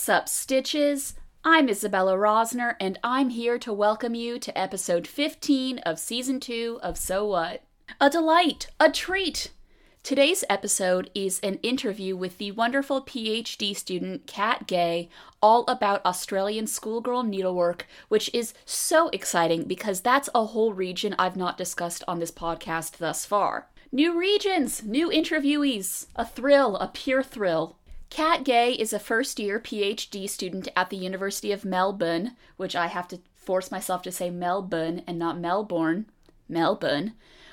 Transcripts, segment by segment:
What's up, Stitches? I'm Isabella Rosner, and I'm here to welcome you to episode 15 of season 2 of So What? A delight, a treat! Today's episode is an interview with the wonderful PhD student Kat Gay, all about Australian schoolgirl needlework, which is so exciting because that's a whole region I've not discussed on this podcast thus far. New regions, new interviewees, a thrill, a pure thrill. Kat Gay is a first year PhD student at the University of Melbourne, which I have to force myself to say Melbourne and not Melbourne, Melbourne,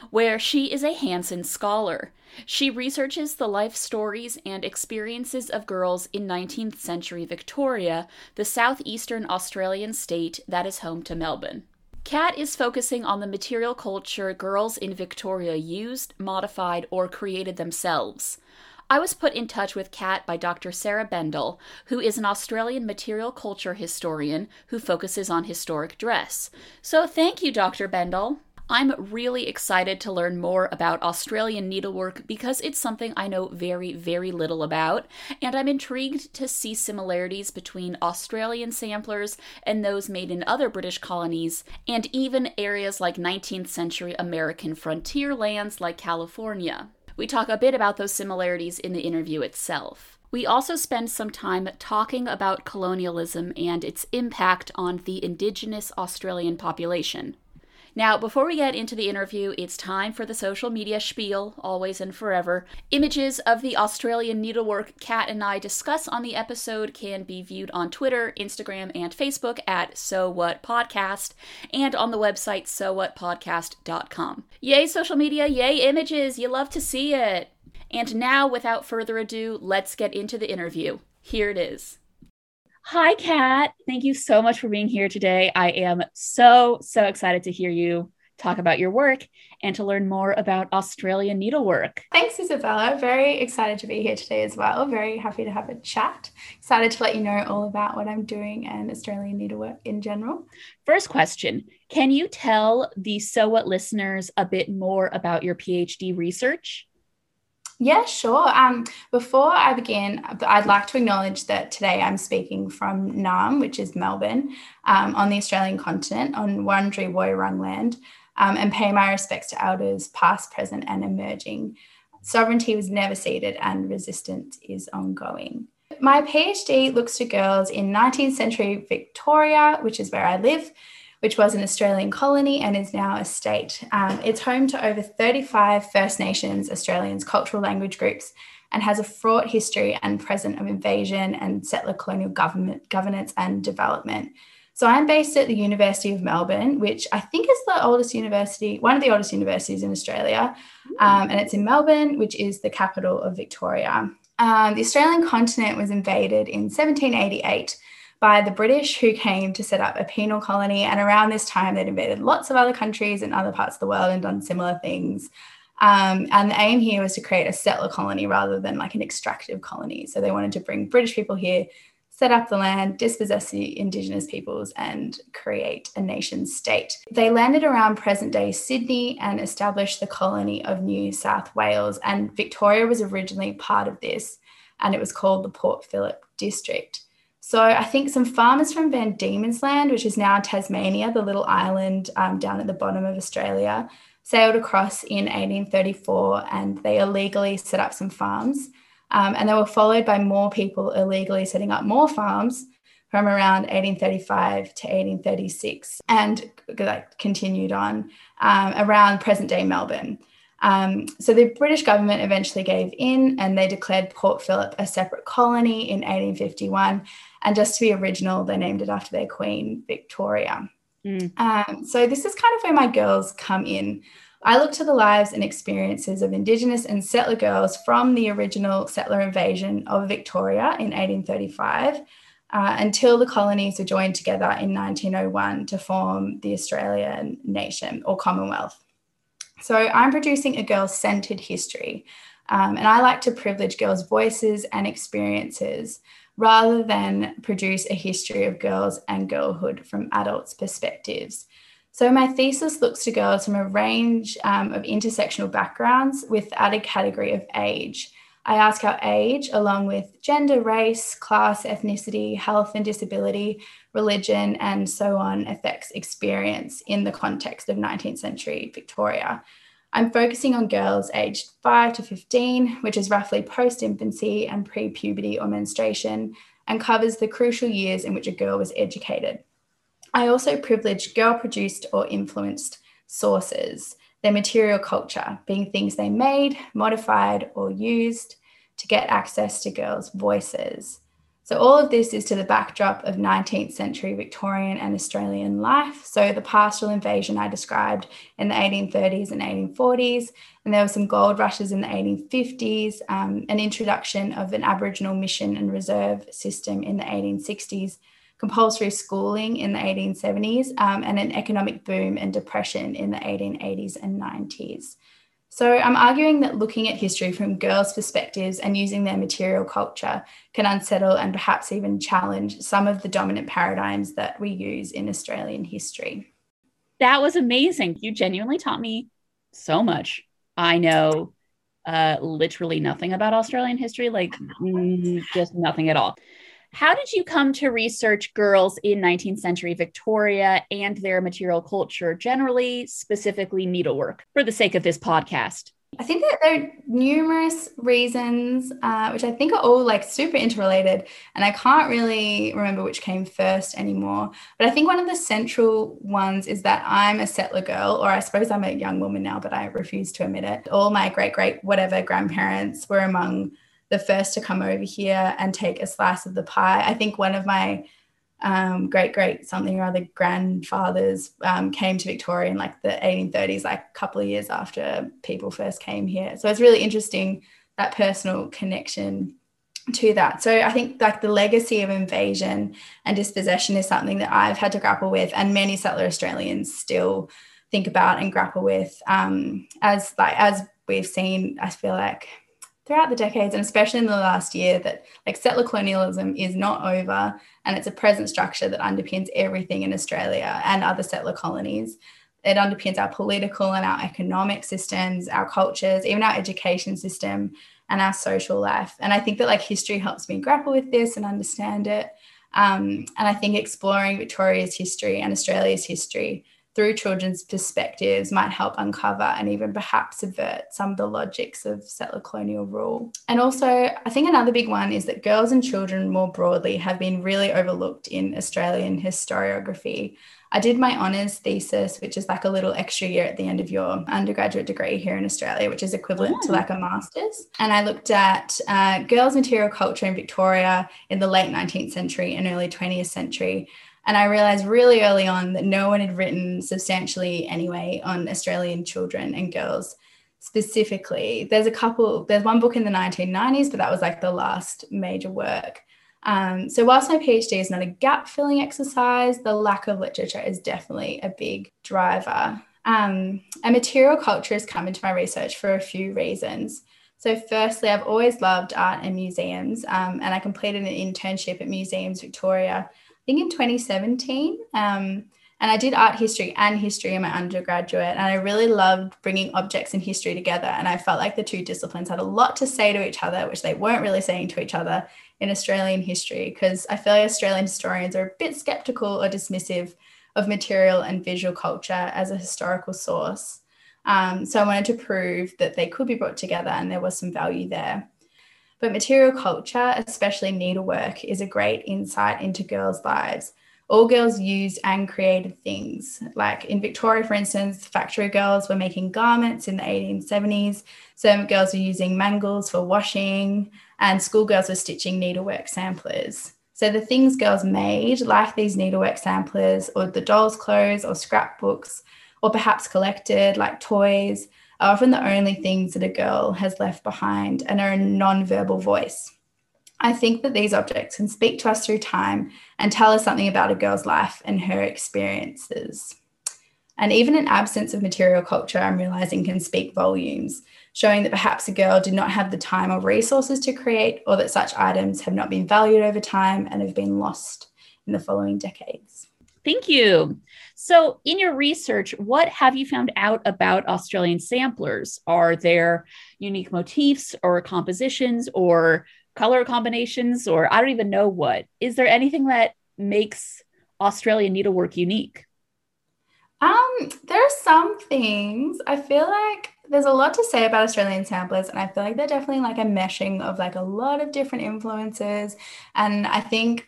where she is a Hansen Scholar. She researches the life stories and experiences of girls in 19th century Victoria, the southeastern Australian state that is home to Melbourne. Kat is focusing on the material culture girls in Victoria used, modified, or created themselves. I was put in touch with Kat by Dr. Sarah Bendall, who is an Australian material culture historian who focuses on historic dress. So thank you, Dr. Bendall. I'm really excited to learn more about Australian needlework because it's something I know very, very little about, and I'm intrigued to see similarities between Australian samplers and those made in other British colonies, and even areas like 19th century American frontier lands like California. We talk a bit about those similarities in the interview itself. We also spend some time talking about colonialism and its impact on the Indigenous Australian population. Now, before we get into the interview, it's time for the social media spiel, always and forever. Images of the Australian needlework Kat and I discuss on the episode can be viewed on Twitter, Instagram, and Facebook at So What Podcast, and on the website sowhatpodcast.com. Yay, social media, yay, images, you love to see it. And now, without further ado, let's get into the interview. Here it is. Hi, Kat. Thank you so much for being here today. I am so, so excited to hear you talk about your work and to learn more about Australian needlework. Thanks, Isabella. Very excited to be here today as well. Very happy to have a chat. Excited to let you know all about what I'm doing and Australian needlework in general. First question Can you tell the So What listeners a bit more about your PhD research? Yeah, sure. Um, before I begin, I'd like to acknowledge that today I'm speaking from Naarm, which is Melbourne, um, on the Australian continent, on Wurundjeri Woiwurrung land, um, and pay my respects to elders past, present, and emerging. Sovereignty was never ceded, and resistance is ongoing. My PhD looks to girls in 19th century Victoria, which is where I live, which was an Australian colony and is now a state. Um, it's home to over 35 First Nations Australians cultural language groups and has a fraught history and present of invasion and settler colonial government governance and development. So I'm based at the University of Melbourne, which I think is the oldest university, one of the oldest universities in Australia, um, and it's in Melbourne, which is the capital of Victoria. Um, the Australian continent was invaded in 1788 by the British who came to set up a penal colony. And around this time, they'd invaded lots of other countries and other parts of the world and done similar things. Um, and the aim here was to create a settler colony rather than like an extractive colony. So they wanted to bring British people here, set up the land, dispossess the Indigenous peoples, and create a nation state. They landed around present day Sydney and established the colony of New South Wales. And Victoria was originally part of this, and it was called the Port Phillip District. So I think some farmers from Van Diemen's Land, which is now Tasmania, the little island um, down at the bottom of Australia, sailed across in 1834 and they illegally set up some farms. Um, and they were followed by more people illegally setting up more farms from around 1835 to 1836 and that continued on um, around present day Melbourne. Um, so the British government eventually gave in and they declared Port Phillip a separate colony in 1851. And just to be original, they named it after their queen, Victoria. Mm. Um, so this is kind of where my girls come in. I look to the lives and experiences of Indigenous and settler girls from the original settler invasion of Victoria in 1835 uh, until the colonies were joined together in 1901 to form the Australian nation or Commonwealth. So I'm producing a girl centered history, um, and I like to privilege girls' voices and experiences rather than produce a history of girls and girlhood from adults' perspectives. So, my thesis looks to girls from a range um, of intersectional backgrounds with added category of age. I ask how age, along with gender, race, class, ethnicity, health and disability, religion, and so on, affects experience in the context of 19th century Victoria. I'm focusing on girls aged 5 to 15, which is roughly post infancy and pre puberty or menstruation, and covers the crucial years in which a girl was educated. I also privilege girl produced or influenced sources their material culture, being things they made, modified, or used to get access to girls' voices. So, all of this is to the backdrop of 19th century Victorian and Australian life. So, the pastoral invasion I described in the 1830s and 1840s, and there were some gold rushes in the 1850s, um, an introduction of an Aboriginal mission and reserve system in the 1860s, compulsory schooling in the 1870s, um, and an economic boom and depression in the 1880s and 90s. So I'm arguing that looking at history from girls' perspectives and using their material culture can unsettle and perhaps even challenge some of the dominant paradigms that we use in Australian history. That was amazing. You genuinely taught me so much. I know uh, literally nothing about Australian history, like mm, just nothing at all. How did you come to research girls in 19th century Victoria and their material culture generally, specifically needlework, for the sake of this podcast? I think that there are numerous reasons, uh, which I think are all like super interrelated, and I can't really remember which came first anymore. But I think one of the central ones is that I'm a settler girl, or I suppose I'm a young woman now, but I refuse to admit it. All my great great whatever grandparents were among the first to come over here and take a slice of the pie. I think one of my um, great great something or other grandfathers um, came to Victoria in like the 1830s, like a couple of years after people first came here. So it's really interesting that personal connection to that. So I think like the legacy of invasion and dispossession is something that I've had to grapple with, and many settler Australians still think about and grapple with. Um, as like as we've seen, I feel like throughout the decades and especially in the last year that like settler colonialism is not over and it's a present structure that underpins everything in Australia and other settler colonies. It underpins our political and our economic systems, our cultures, even our education system and our social life. And I think that like history helps me grapple with this and understand it. Um, and I think exploring Victoria's history and Australia's history through children's perspectives might help uncover and even perhaps subvert some of the logics of settler colonial rule. And also, I think another big one is that girls and children more broadly have been really overlooked in Australian historiography. I did my honours thesis, which is like a little extra year at the end of your undergraduate degree here in Australia, which is equivalent to like a master's. And I looked at uh, girls' material culture in Victoria in the late 19th century and early 20th century and I realized really early on that no one had written substantially anyway on Australian children and girls specifically. There's a couple, there's one book in the 1990s, but that was like the last major work. Um, so, whilst my PhD is not a gap filling exercise, the lack of literature is definitely a big driver. Um, and material culture has come into my research for a few reasons. So, firstly, I've always loved art and museums, um, and I completed an internship at Museums Victoria think in 2017. Um, and I did art history and history in my undergraduate. And I really loved bringing objects and history together. And I felt like the two disciplines had a lot to say to each other, which they weren't really saying to each other in Australian history, because I feel like Australian historians are a bit skeptical or dismissive of material and visual culture as a historical source. Um, so I wanted to prove that they could be brought together and there was some value there. But material culture, especially needlework, is a great insight into girls' lives. All girls used and created things. Like in Victoria, for instance, factory girls were making garments in the 1870s. Some girls were using mangles for washing, and schoolgirls were stitching needlework samplers. So the things girls made, like these needlework samplers, or the dolls' clothes, or scrapbooks, or perhaps collected, like toys, are often the only things that a girl has left behind and are a non-verbal voice. I think that these objects can speak to us through time and tell us something about a girl's life and her experiences. And even an absence of material culture, I'm realizing, can speak volumes, showing that perhaps a girl did not have the time or resources to create, or that such items have not been valued over time and have been lost in the following decades Thank you. So, in your research, what have you found out about Australian samplers? Are there unique motifs or compositions or color combinations, or I don't even know what? Is there anything that makes Australian needlework unique? Um, there are some things. I feel like there's a lot to say about Australian samplers, and I feel like they're definitely like a meshing of like a lot of different influences. And I think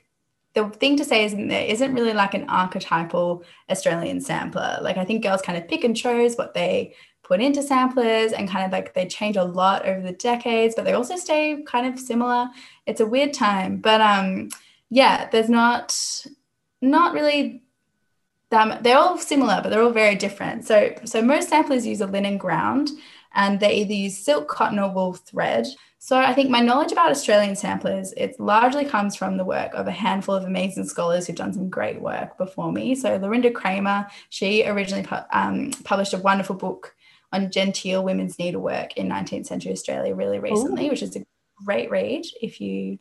the thing to say is there isn't really like an archetypal Australian sampler. Like I think girls kind of pick and chose what they put into samplers and kind of like they change a lot over the decades, but they also stay kind of similar. It's a weird time. But um yeah, there's not not really them they're all similar, but they're all very different. So so most samplers use a linen ground and they either use silk, cotton, or wool thread. So I think my knowledge about Australian samplers it largely comes from the work of a handful of amazing scholars who've done some great work before me. So Lorinda Cramer, she originally pu- um, published a wonderful book on genteel women's needlework in 19th century Australia really recently, Ooh. which is a great read if you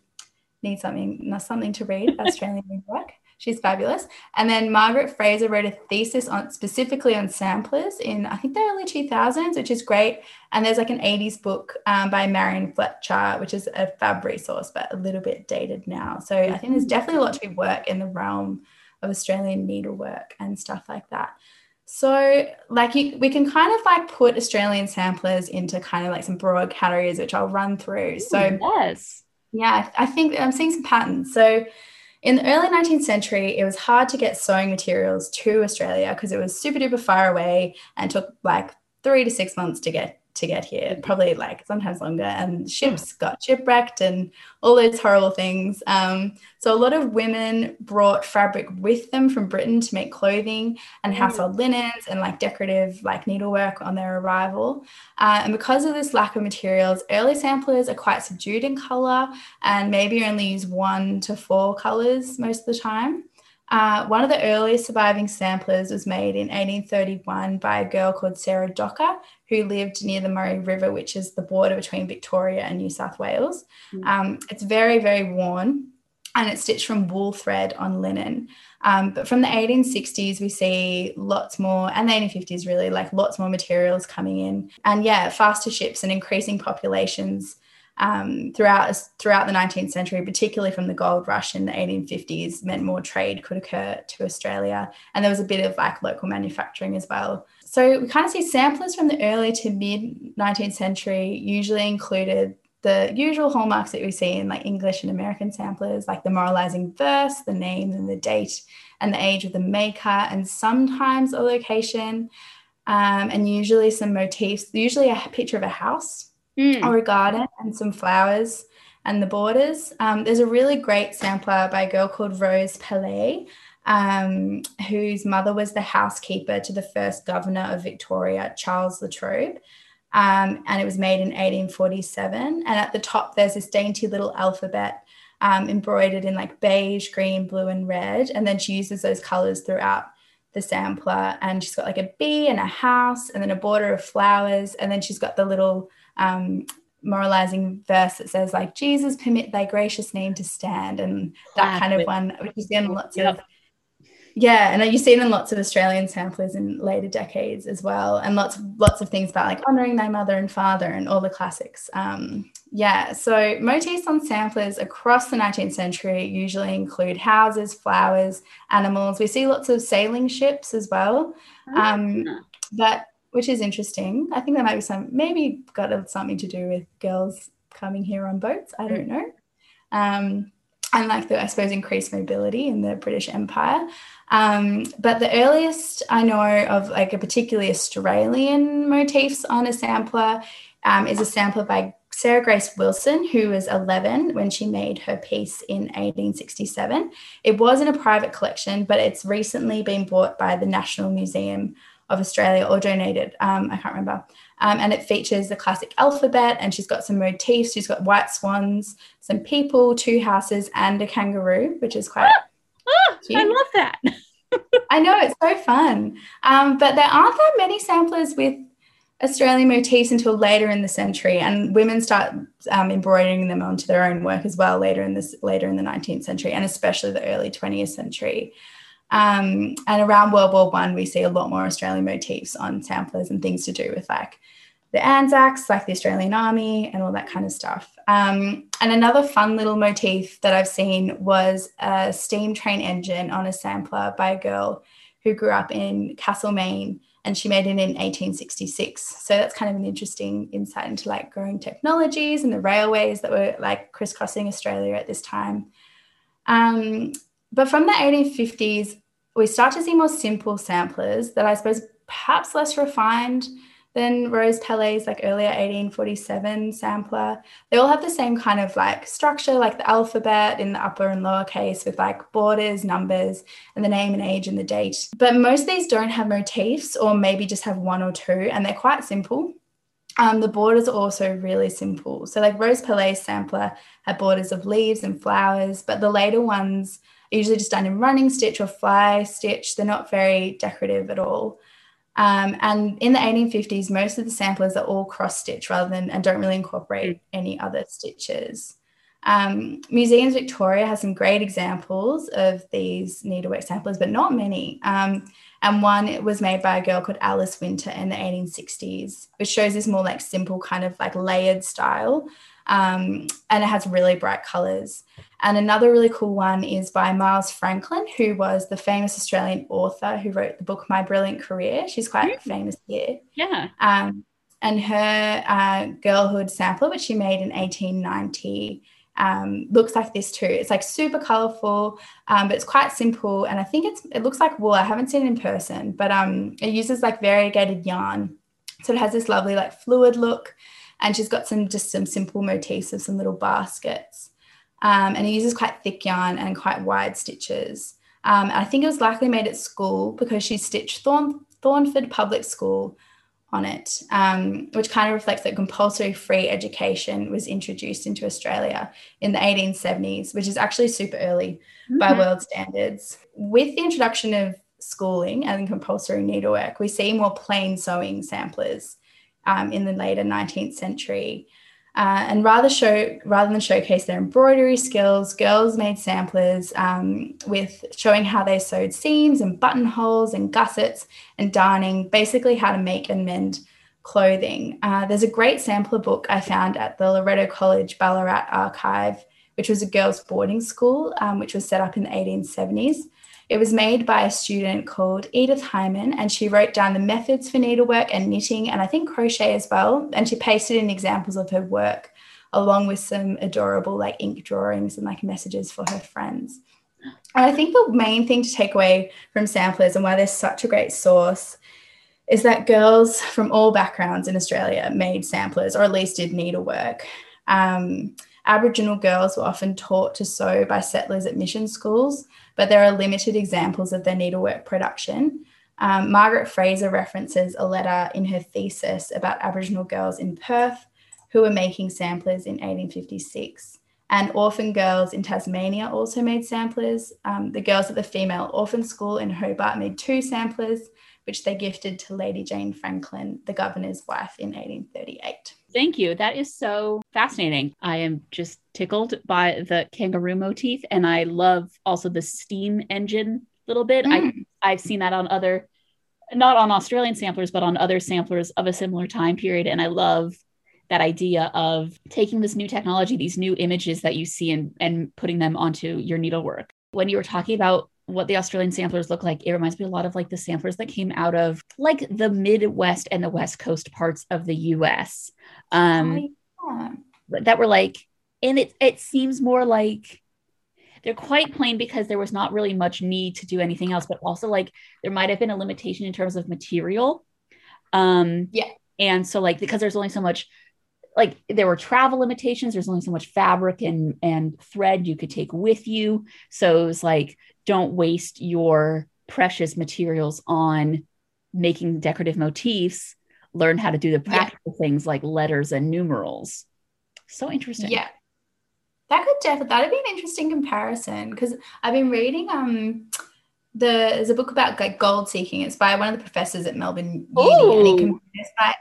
need something something to read about Australian needlework. She's fabulous. And then Margaret Fraser wrote a thesis on specifically on samplers in I think the early 2000s, which is great. And there's like an 80s book um, by Marion Fletcher, which is a fab resource, but a little bit dated now. So I think there's definitely a lot to be work in the realm of Australian needlework and stuff like that. So, like, you, we can kind of like put Australian samplers into kind of like some broad categories, which I'll run through. So, yes, yeah, I think I'm seeing some patterns. So, in the early 19th century, it was hard to get sewing materials to Australia because it was super duper far away and took like three to six months to get to get here, probably like sometimes longer. And ships got shipwrecked and all those horrible things. Um, so a lot of women brought fabric with them from Britain to make clothing and mm. household linens and like decorative like needlework on their arrival. Uh, and because of this lack of materials, early samplers are quite subdued in color and maybe only use one to four colors most of the time. Uh, one of the earliest surviving samplers was made in 1831 by a girl called Sarah Docker, who lived near the Murray River, which is the border between Victoria and New South Wales. Mm. Um, it's very, very worn and it's stitched from wool thread on linen. Um, but from the 1860s, we see lots more, and the 1850s really, like lots more materials coming in. And yeah, faster ships and increasing populations um, throughout throughout the 19th century, particularly from the gold rush in the 1850s, meant more trade could occur to Australia, and there was a bit of like local manufacturing as well. So we kind of see samplers from the early to mid 19th century usually included the usual hallmarks that we see in like English and American samplers, like the moralizing verse, the name and the date, and the age of the maker, and sometimes a location, um, and usually some motifs. Usually a picture of a house mm. or a garden and some flowers and the borders. Um, there's a really great sampler by a girl called Rose Pelley, um, whose mother was the housekeeper to the first governor of Victoria, Charles Latrobe. Um, and it was made in 1847. And at the top, there's this dainty little alphabet um, embroidered in like beige, green, blue, and red. And then she uses those colors throughout the sampler. And she's got like a bee and a house, and then a border of flowers. And then she's got the little um, moralizing verse that says like Jesus permit thy gracious name to stand and that kind of one which is in lots yep. of yeah and you see it in lots of Australian samplers in later decades as well and lots lots of things about like honoring thy mother and father and all the classics um, yeah so motifs on samplers across the 19th century usually include houses flowers animals we see lots of sailing ships as well um, ah. but which is interesting. I think there might be some, maybe got something to do with girls coming here on boats. I don't know. Um, and like the, I suppose, increased mobility in the British Empire. Um, but the earliest I know of, like a particularly Australian motifs on a sampler, um, is a sampler by Sarah Grace Wilson, who was 11 when she made her piece in 1867. It was in a private collection, but it's recently been bought by the National Museum of Australia or donated. Um, I can't remember. Um, and it features the classic alphabet, and she's got some motifs. She's got white swans, some people, two houses, and a kangaroo, which is quite. Ah, ah, I love that. I know it's so fun. Um, but there aren't that many samplers with Australian motifs until later in the century, and women start um, embroidering them onto their own work as well later in this later in the 19th century, and especially the early 20th century. Um, and around World War One, we see a lot more Australian motifs on samplers and things to do with like the Anzacs, like the Australian Army, and all that kind of stuff. Um, and another fun little motif that I've seen was a steam train engine on a sampler by a girl who grew up in Castlemaine and she made it in 1866. So that's kind of an interesting insight into like growing technologies and the railways that were like crisscrossing Australia at this time. Um, but from the 1850s, we start to see more simple samplers that I suppose perhaps less refined than Rose Pellet's like earlier 1847 sampler. They all have the same kind of like structure, like the alphabet in the upper and lower case with like borders, numbers, and the name and age and the date. But most of these don't have motifs or maybe just have one or two, and they're quite simple. Um, the borders are also really simple. So like Rose Pellet's sampler had borders of leaves and flowers, but the later ones usually just done in running stitch or fly stitch. They're not very decorative at all. Um, and in the 1850s, most of the samplers are all cross stitch rather than and don't really incorporate any other stitches. Um, Museums Victoria has some great examples of these needlework samplers, but not many. Um, and one it was made by a girl called Alice Winter in the 1860s, which shows this more like simple kind of like layered style. Um, and it has really bright colors. And another really cool one is by Miles Franklin, who was the famous Australian author who wrote the book My Brilliant Career. She's quite mm-hmm. famous here. Yeah. Um, and her uh, girlhood sampler, which she made in 1890, um, looks like this too. It's like super colorful, um, but it's quite simple. And I think it's it looks like wool. I haven't seen it in person, but um, it uses like variegated yarn. So it has this lovely like fluid look. And she's got some just some simple motifs of some little baskets. Um, and it uses quite thick yarn and quite wide stitches. Um, I think it was likely made at school because she stitched Thorn, Thornford Public School on it, um, which kind of reflects that compulsory free education was introduced into Australia in the 1870s, which is actually super early mm-hmm. by world standards. With the introduction of schooling and compulsory needlework, we see more plain sewing samplers um, in the later 19th century. Uh, and rather show rather than showcase their embroidery skills, girls made samplers um, with showing how they sewed seams and buttonholes and gussets and darning, basically how to make and mend clothing. Uh, there's a great sampler book I found at the Loreto College Ballarat Archive, which was a girls' boarding school, um, which was set up in the 1870s. It was made by a student called Edith Hyman, and she wrote down the methods for needlework and knitting, and I think crochet as well. And she pasted in examples of her work, along with some adorable like ink drawings and like messages for her friends. And I think the main thing to take away from samplers and why they're such a great source is that girls from all backgrounds in Australia made samplers, or at least did needlework. Um, Aboriginal girls were often taught to sew by settlers at mission schools, but there are limited examples of their needlework production. Um, Margaret Fraser references a letter in her thesis about Aboriginal girls in Perth who were making samplers in 1856. And orphan girls in Tasmania also made samplers. Um, the girls at the female orphan school in Hobart made two samplers, which they gifted to Lady Jane Franklin, the governor's wife, in 1838. Thank you. That is so fascinating. I am just tickled by the kangaroo motif, and I love also the steam engine little bit. Mm. I I've seen that on other, not on Australian samplers, but on other samplers of a similar time period, and I love that idea of taking this new technology, these new images that you see, and and putting them onto your needlework. When you were talking about what the Australian samplers look like, it reminds me a lot of like the samplers that came out of like the Midwest and the West Coast parts of the US. Um, oh, yeah. that were like, and it it seems more like they're quite plain because there was not really much need to do anything else, but also like there might have been a limitation in terms of material. Um, yeah. And so like because there's only so much like there were travel limitations there's only so much fabric and and thread you could take with you so it was like don't waste your precious materials on making decorative motifs. Learn how to do the practical yeah. things like letters and numerals. So interesting. Yeah. That could definitely that'd be an interesting comparison because i've been reading um the there's a book about like gold seeking. It's by one of the professors at melbourne uni and he compares like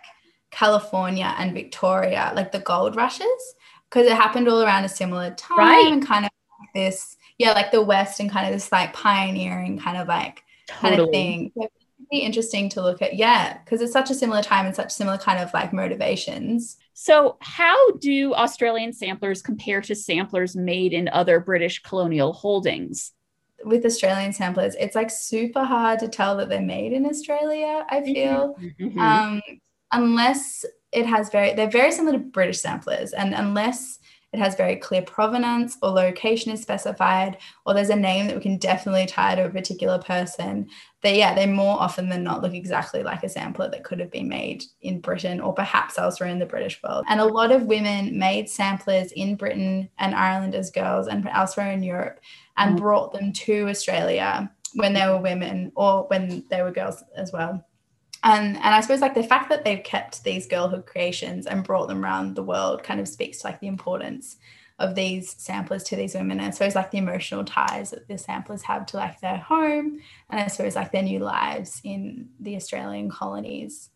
california and victoria like the gold rushes because it happened all around a similar time right. and kind of this, yeah, like the West and kind of this like pioneering kind of like totally. kind of thing. So be interesting to look at, yeah, because it's such a similar time and such similar kind of like motivations. So, how do Australian samplers compare to samplers made in other British colonial holdings? With Australian samplers, it's like super hard to tell that they're made in Australia, I mm-hmm. feel. Mm-hmm. Um, unless it has very, they're very similar to British samplers. And unless it has very clear provenance or location is specified, or there's a name that we can definitely tie to a particular person. They, yeah, they more often than not look exactly like a sampler that could have been made in Britain or perhaps elsewhere in the British world. And a lot of women made samplers in Britain and Ireland as girls and elsewhere in Europe and mm. brought them to Australia when they were women or when they were girls as well and and I suppose like the fact that they've kept these girlhood creations and brought them around the world kind of speaks to like the importance of these samplers to these women. And I suppose like the emotional ties that the samplers have to like their home and I suppose like their new lives in the Australian colonies.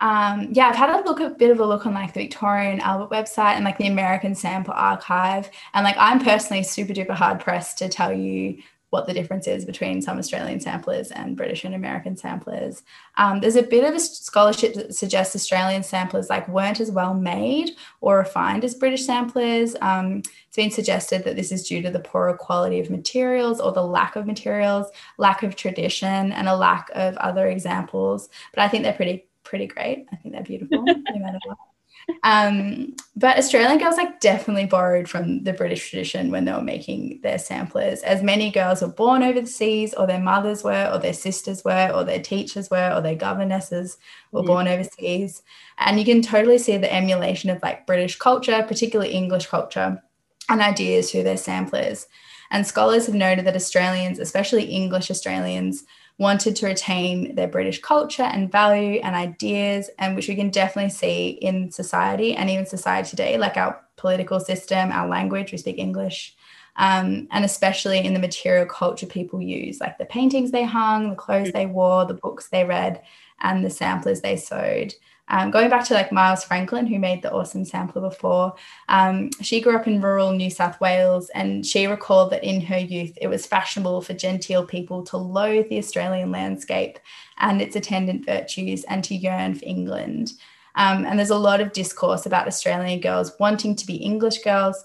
Um, yeah, I've had a look a bit of a look on like the Victoria and Albert website and like the American Sample Archive. And like I'm personally super duper hard pressed to tell you what the difference is between some Australian samplers and British and American samplers. Um, there's a bit of a scholarship that suggests Australian samplers like weren't as well made or refined as British samplers. Um, it's been suggested that this is due to the poorer quality of materials or the lack of materials, lack of tradition, and a lack of other examples. But I think they're pretty pretty great. I think they're beautiful, no matter what. Um, but Australian girls like definitely borrowed from the British tradition when they were making their samplers, as many girls were born over the seas, or their mothers were, or their sisters were, or their teachers were, or their governesses were mm. born overseas. And you can totally see the emulation of like British culture, particularly English culture, and ideas through their samplers. And scholars have noted that Australians, especially English Australians, wanted to retain their British culture and value and ideas, and which we can definitely see in society and even society today, like our political system, our language, we speak English, um, and especially in the material culture people use, like the paintings they hung, the clothes they wore, the books they read, and the samplers they sewed. Um, going back to like Miles Franklin, who made the awesome sampler before, um, she grew up in rural New South Wales and she recalled that in her youth it was fashionable for genteel people to loathe the Australian landscape and its attendant virtues and to yearn for England. Um, and there's a lot of discourse about Australian girls wanting to be English girls,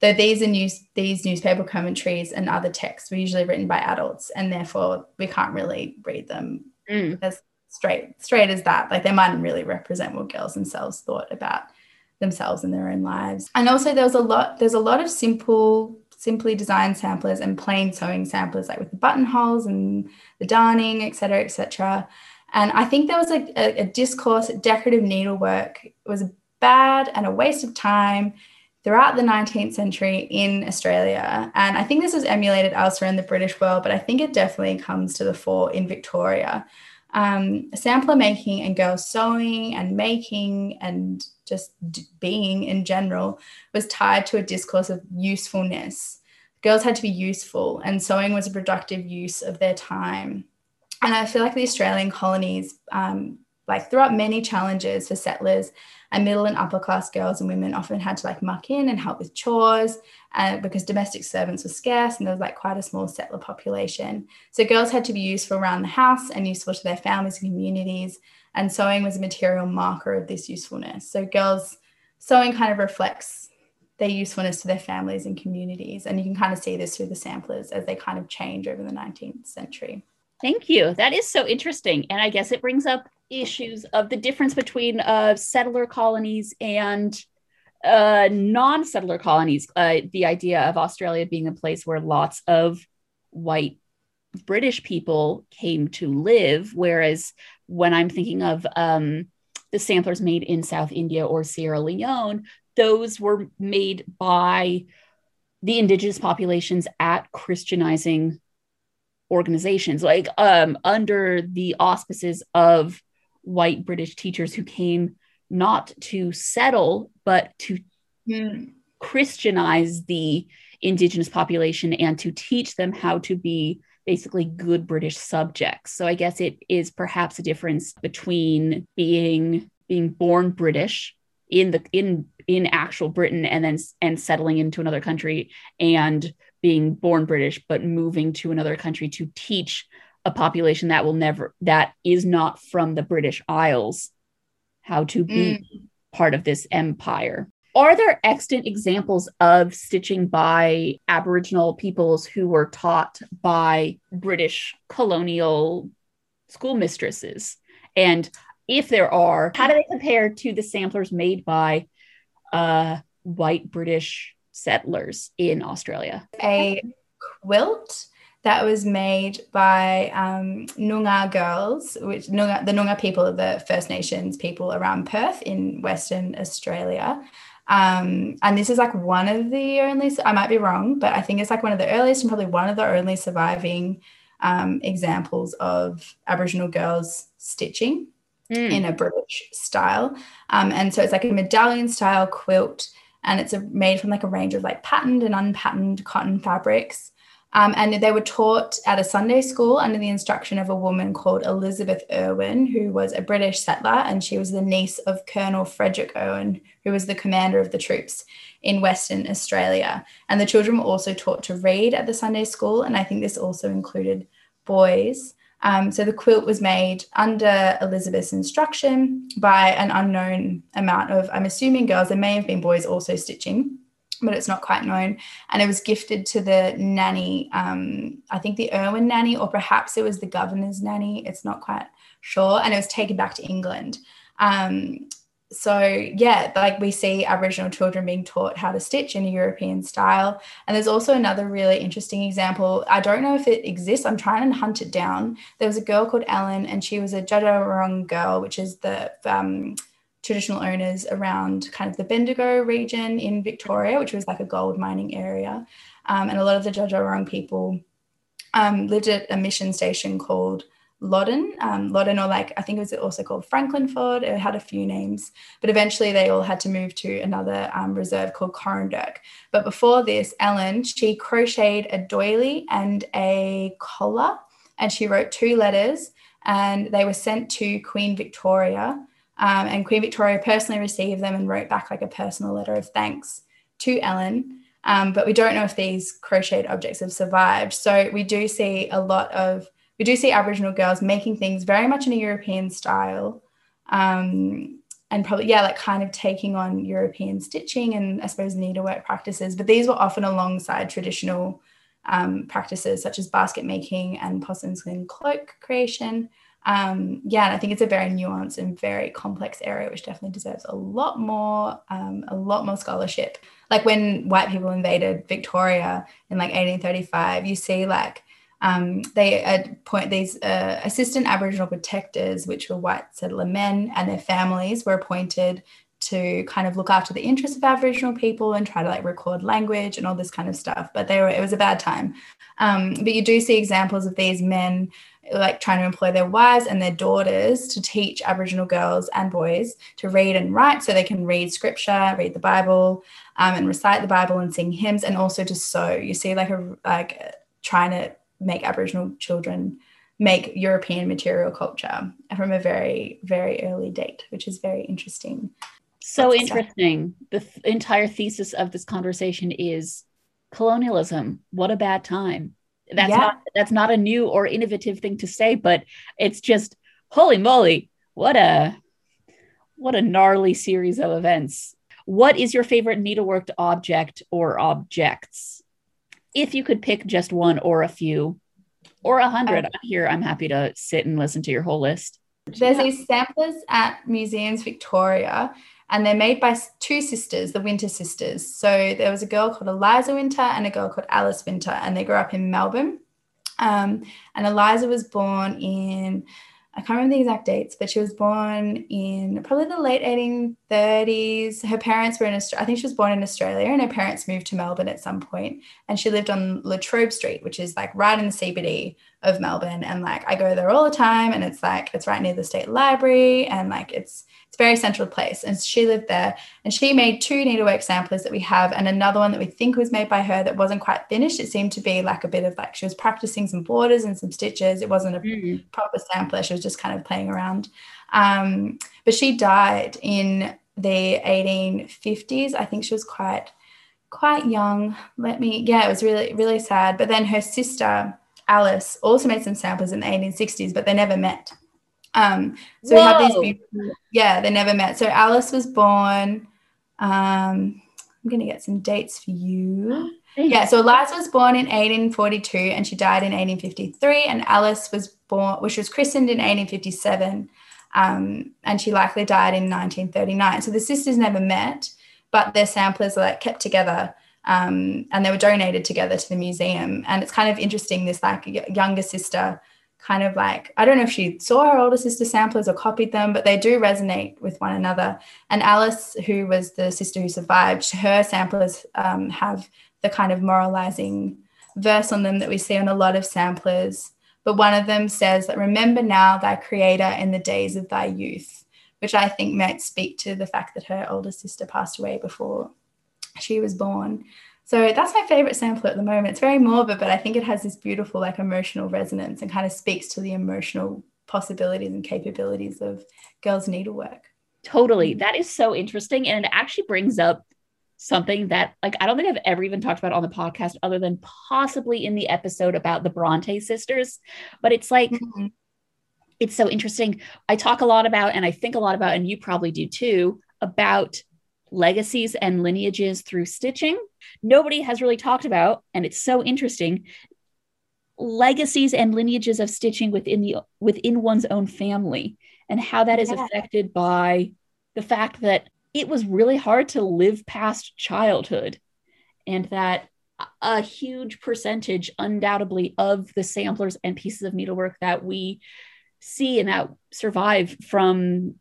though these are news these newspaper commentaries and other texts were usually written by adults and therefore we can't really read them mm. as straight straight as that. Like they mightn't really represent what girls themselves thought about themselves and their own lives. And also there was a lot there's a lot of simple simply designed samplers and plain sewing samplers like with the buttonholes and the darning etc etc and i think there was like a, a discourse decorative needlework was bad and a waste of time throughout the 19th century in Australia. And I think this was emulated elsewhere in the British world, but I think it definitely comes to the fore in Victoria um, sampler making and girls sewing and making and just being in general was tied to a discourse of usefulness. Girls had to be useful, and sewing was a productive use of their time. And I feel like the Australian colonies, um, like threw up many challenges for settlers and middle and upper class girls and women often had to like muck in and help with chores uh, because domestic servants were scarce and there was like quite a small settler population. So girls had to be useful around the house and useful to their families and communities. And sewing was a material marker of this usefulness. So girls sewing kind of reflects their usefulness to their families and communities. And you can kind of see this through the samplers as they kind of change over the 19th century. Thank you. That is so interesting. And I guess it brings up issues of the difference between uh, settler colonies and uh, non settler colonies. Uh, the idea of Australia being a place where lots of white British people came to live, whereas when I'm thinking of um, the samplers made in South India or Sierra Leone, those were made by the indigenous populations at Christianizing organizations, like um, under the auspices of white British teachers who came not to settle, but to mm. Christianize the indigenous population and to teach them how to be basically good British subjects. So I guess it is perhaps a difference between being being born British in the in in actual Britain and then and settling into another country and being born British, but moving to another country to teach a population that will never, that is not from the British Isles, how to be mm. part of this empire. Are there extant examples of stitching by Aboriginal peoples who were taught by British colonial schoolmistresses? And if there are, how do they compare to the samplers made by uh, white British settlers in Australia? A quilt that was made by um, Noongar girls, which Noongar, the Noongar people are the First Nations people around Perth in Western Australia. Um, and this is like one of the only, I might be wrong, but I think it's like one of the earliest and probably one of the only surviving um, examples of Aboriginal girls stitching mm. in a British style. Um, and so it's like a medallion style quilt and it's a, made from like a range of like patterned and unpatterned cotton fabrics. Um, and they were taught at a Sunday school under the instruction of a woman called Elizabeth Irwin, who was a British settler, and she was the niece of Colonel Frederick Irwin, who was the commander of the troops in Western Australia. And the children were also taught to read at the Sunday school, and I think this also included boys. Um, so the quilt was made under Elizabeth's instruction by an unknown amount of, I'm assuming, girls. There may have been boys also stitching but it's not quite known. And it was gifted to the nanny, um, I think the Irwin nanny, or perhaps it was the governor's nanny. It's not quite sure. And it was taken back to England. Um, so yeah, like we see Aboriginal children being taught how to stitch in a European style. And there's also another really interesting example. I don't know if it exists. I'm trying to hunt it down. There was a girl called Ellen, and she was a Dja girl, which is the um, traditional owners around kind of the Bendigo region in Victoria, which was like a gold mining area. Um, and a lot of the Dja people um, lived at a mission station called Loddon, um, Loddon, or like I think it was also called Franklinford. It had a few names, but eventually they all had to move to another um, reserve called Coranderrk. But before this, Ellen she crocheted a doily and a collar, and she wrote two letters, and they were sent to Queen Victoria. Um, and Queen Victoria personally received them and wrote back like a personal letter of thanks to Ellen. Um, but we don't know if these crocheted objects have survived. So we do see a lot of, we do see Aboriginal girls making things very much in a European style. Um, and probably, yeah, like kind of taking on European stitching and I suppose needlework practices. But these were often alongside traditional um, practices such as basket making and possum skin cloak creation um, yeah, and I think it's a very nuanced and very complex area, which definitely deserves a lot more, um, a lot more scholarship. Like when white people invaded Victoria in like 1835, you see like um, they appoint these uh, assistant Aboriginal protectors, which were white settler men, and their families were appointed to kind of look after the interests of Aboriginal people and try to like record language and all this kind of stuff. But they were it was a bad time. Um, but you do see examples of these men like trying to employ their wives and their daughters to teach Aboriginal girls and boys to read and write so they can read scripture, read the Bible, um, and recite the Bible and sing hymns, and also to sew. You see, like a like trying to make Aboriginal children make European material culture from a very very early date, which is very interesting. So interesting. The th- entire thesis of this conversation is colonialism. What a bad time that's yeah. not that's not a new or innovative thing to say but it's just holy moly what a what a gnarly series of events. What is your favorite needleworked object or objects? If you could pick just one or a few or a hundred um, i'm here i'm happy to sit and listen to your whole list. There's these samplers at museums victoria and they're made by two sisters, the Winter sisters. So there was a girl called Eliza Winter and a girl called Alice Winter, and they grew up in Melbourne. Um, and Eliza was born in, I can't remember the exact dates, but she was born in probably the late 1830s. Her parents were in Australia. I think she was born in Australia, and her parents moved to Melbourne at some point. And she lived on Latrobe Street, which is like right in the CBD of Melbourne. And like I go there all the time, and it's like it's right near the state library, and like it's it's very central place. And she lived there and she made two needlework samplers that we have and another one that we think was made by her that wasn't quite finished. It seemed to be like a bit of like she was practicing some borders and some stitches. It wasn't a mm. proper sampler. She was just kind of playing around. Um, but she died in the 1850s. I think she was quite quite young. Let me, yeah, it was really, really sad. But then her sister, Alice, also made some samples in the 1860s, but they never met. Um, so Whoa. we have these yeah, they never met. So Alice was born, um, I'm going to get some dates for you. Yeah, so Eliza was born in 1842 and she died in 1853, and Alice was born, which was christened in 1857, um, and she likely died in 1939. So the sisters never met, but their samplers are like kept together, um, and they were donated together to the museum. And it's kind of interesting. This like younger sister kind of like I don't know if she saw her older sister samplers or copied them, but they do resonate with one another. And Alice, who was the sister who survived, her samplers um, have the kind of moralizing verse on them that we see on a lot of samplers. But one of them says that remember now thy creator in the days of thy youth, which I think might speak to the fact that her older sister passed away before she was born. So that's my favorite sample at the moment. It's very morbid, but I think it has this beautiful, like, emotional resonance and kind of speaks to the emotional possibilities and capabilities of girls' needlework. Totally. That is so interesting. And it actually brings up something that, like, I don't think I've ever even talked about on the podcast other than possibly in the episode about the Bronte sisters. But it's like, mm-hmm. it's so interesting. I talk a lot about, and I think a lot about, and you probably do too, about legacies and lineages through stitching. Nobody has really talked about, and it's so interesting, legacies and lineages of stitching within the within one's own family and how that is yeah. affected by the fact that it was really hard to live past childhood and that a huge percentage undoubtedly of the samplers and pieces of needlework that we see and that survive from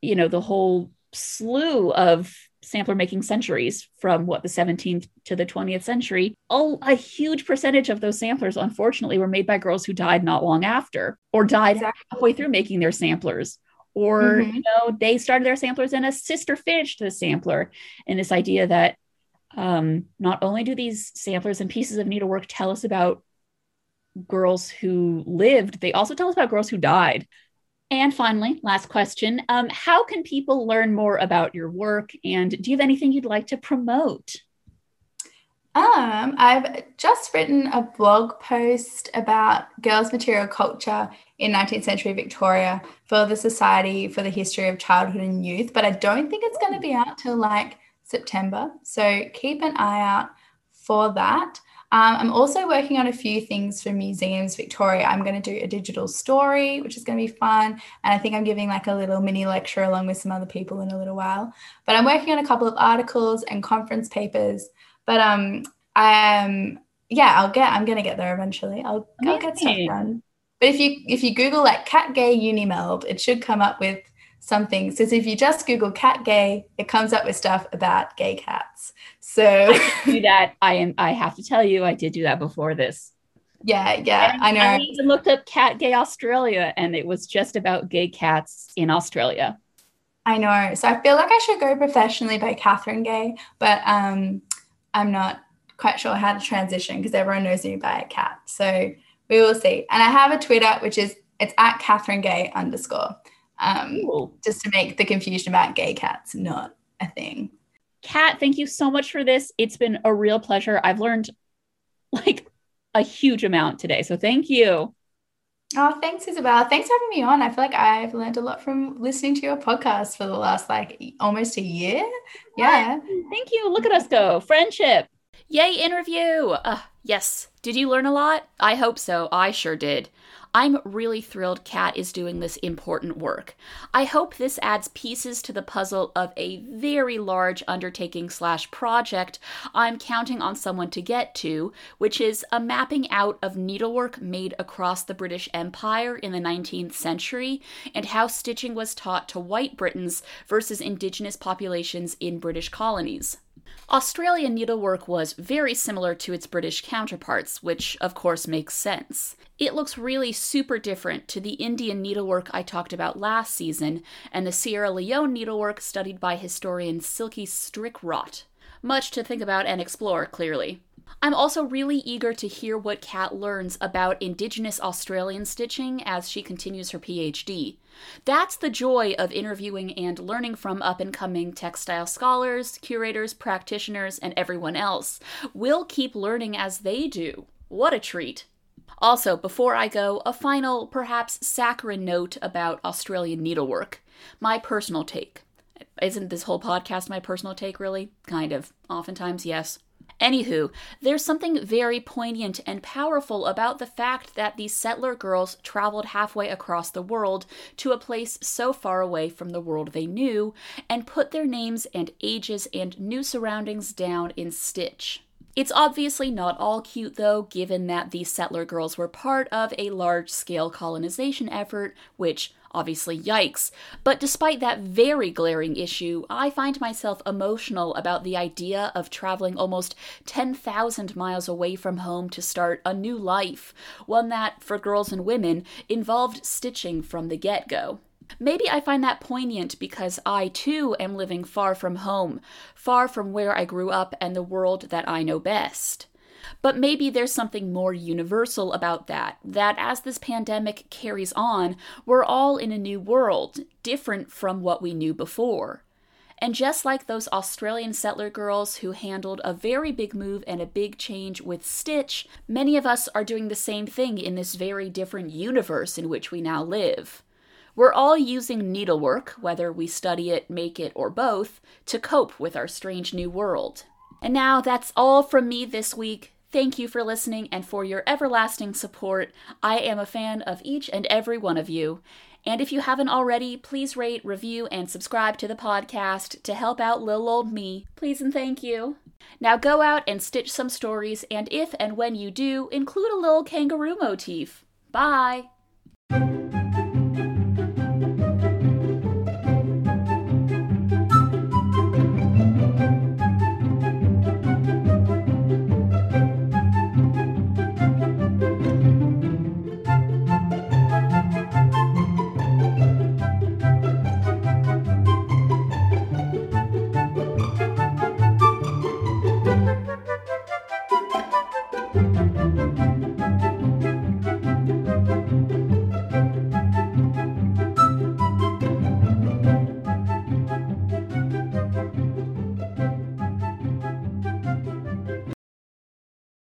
you know the whole slew of sampler making centuries from what the 17th to the 20th century oh, a huge percentage of those samplers unfortunately were made by girls who died not long after or died exactly. halfway through making their samplers or mm-hmm. you know they started their samplers and a sister finished the sampler and this idea that um, not only do these samplers and pieces of needlework tell us about girls who lived they also tell us about girls who died and finally, last question um, How can people learn more about your work? And do you have anything you'd like to promote? Um, I've just written a blog post about girls' material culture in 19th century Victoria for the Society for the History of Childhood and Youth, but I don't think it's going to be out till like September. So keep an eye out for that. Um, I'm also working on a few things for Museums Victoria. I'm going to do a digital story, which is going to be fun. And I think I'm giving like a little mini lecture along with some other people in a little while. But I'm working on a couple of articles and conference papers. But um, I am, yeah, I'll get, I'm going to get there eventually. I'll, I'll get stuff done. But if you if you Google like cat gay unimelb, it should come up with something. So if you just Google cat gay, it comes up with stuff about gay cats. So I do that. I am. I have to tell you, I did do that before this. Yeah, yeah, and I know. I even looked up Kat Gay Australia, and it was just about gay cats in Australia. I know. So I feel like I should go professionally by Catherine Gay, but um, I'm not quite sure how to transition because everyone knows me by a cat. So we will see. And I have a Twitter, which is it's at Catherine Gay underscore um, just to make the confusion about gay cats not a thing. Kat, thank you so much for this. It's been a real pleasure. I've learned like a huge amount today. So thank you. Oh, thanks, Isabel. Thanks for having me on. I feel like I've learned a lot from listening to your podcast for the last like almost a year. Yeah. Thank you. Look at us go. Friendship. Yay, interview. Uh, yes. Did you learn a lot? I hope so. I sure did. I'm really thrilled Kat is doing this important work. I hope this adds pieces to the puzzle of a very large undertaking slash project I'm counting on someone to get to, which is a mapping out of needlework made across the British Empire in the 19th century and how stitching was taught to white Britons versus indigenous populations in British colonies. Australian needlework was very similar to its British counterparts, which of course makes sense. It looks really super different to the Indian needlework I talked about last season and the Sierra Leone needlework studied by historian Silke Strickrodt. Much to think about and explore, clearly. I'm also really eager to hear what Kat learns about Indigenous Australian stitching as she continues her PhD. That's the joy of interviewing and learning from up and coming textile scholars, curators, practitioners, and everyone else. We'll keep learning as they do. What a treat! Also, before I go, a final, perhaps saccharine note about Australian needlework. My personal take. Isn't this whole podcast my personal take, really? Kind of. Oftentimes, yes. Anywho, there's something very poignant and powerful about the fact that these settler girls traveled halfway across the world to a place so far away from the world they knew and put their names and ages and new surroundings down in stitch. It's obviously not all cute, though, given that these settler girls were part of a large scale colonization effort, which obviously yikes. But despite that very glaring issue, I find myself emotional about the idea of traveling almost 10,000 miles away from home to start a new life, one that, for girls and women, involved stitching from the get go. Maybe I find that poignant because I too am living far from home, far from where I grew up and the world that I know best. But maybe there's something more universal about that, that as this pandemic carries on, we're all in a new world, different from what we knew before. And just like those Australian settler girls who handled a very big move and a big change with Stitch, many of us are doing the same thing in this very different universe in which we now live. We're all using needlework, whether we study it, make it, or both, to cope with our strange new world. And now that's all from me this week. Thank you for listening and for your everlasting support. I am a fan of each and every one of you. And if you haven't already, please rate, review, and subscribe to the podcast to help out little old me. Please and thank you. Now go out and stitch some stories, and if and when you do, include a little kangaroo motif. Bye!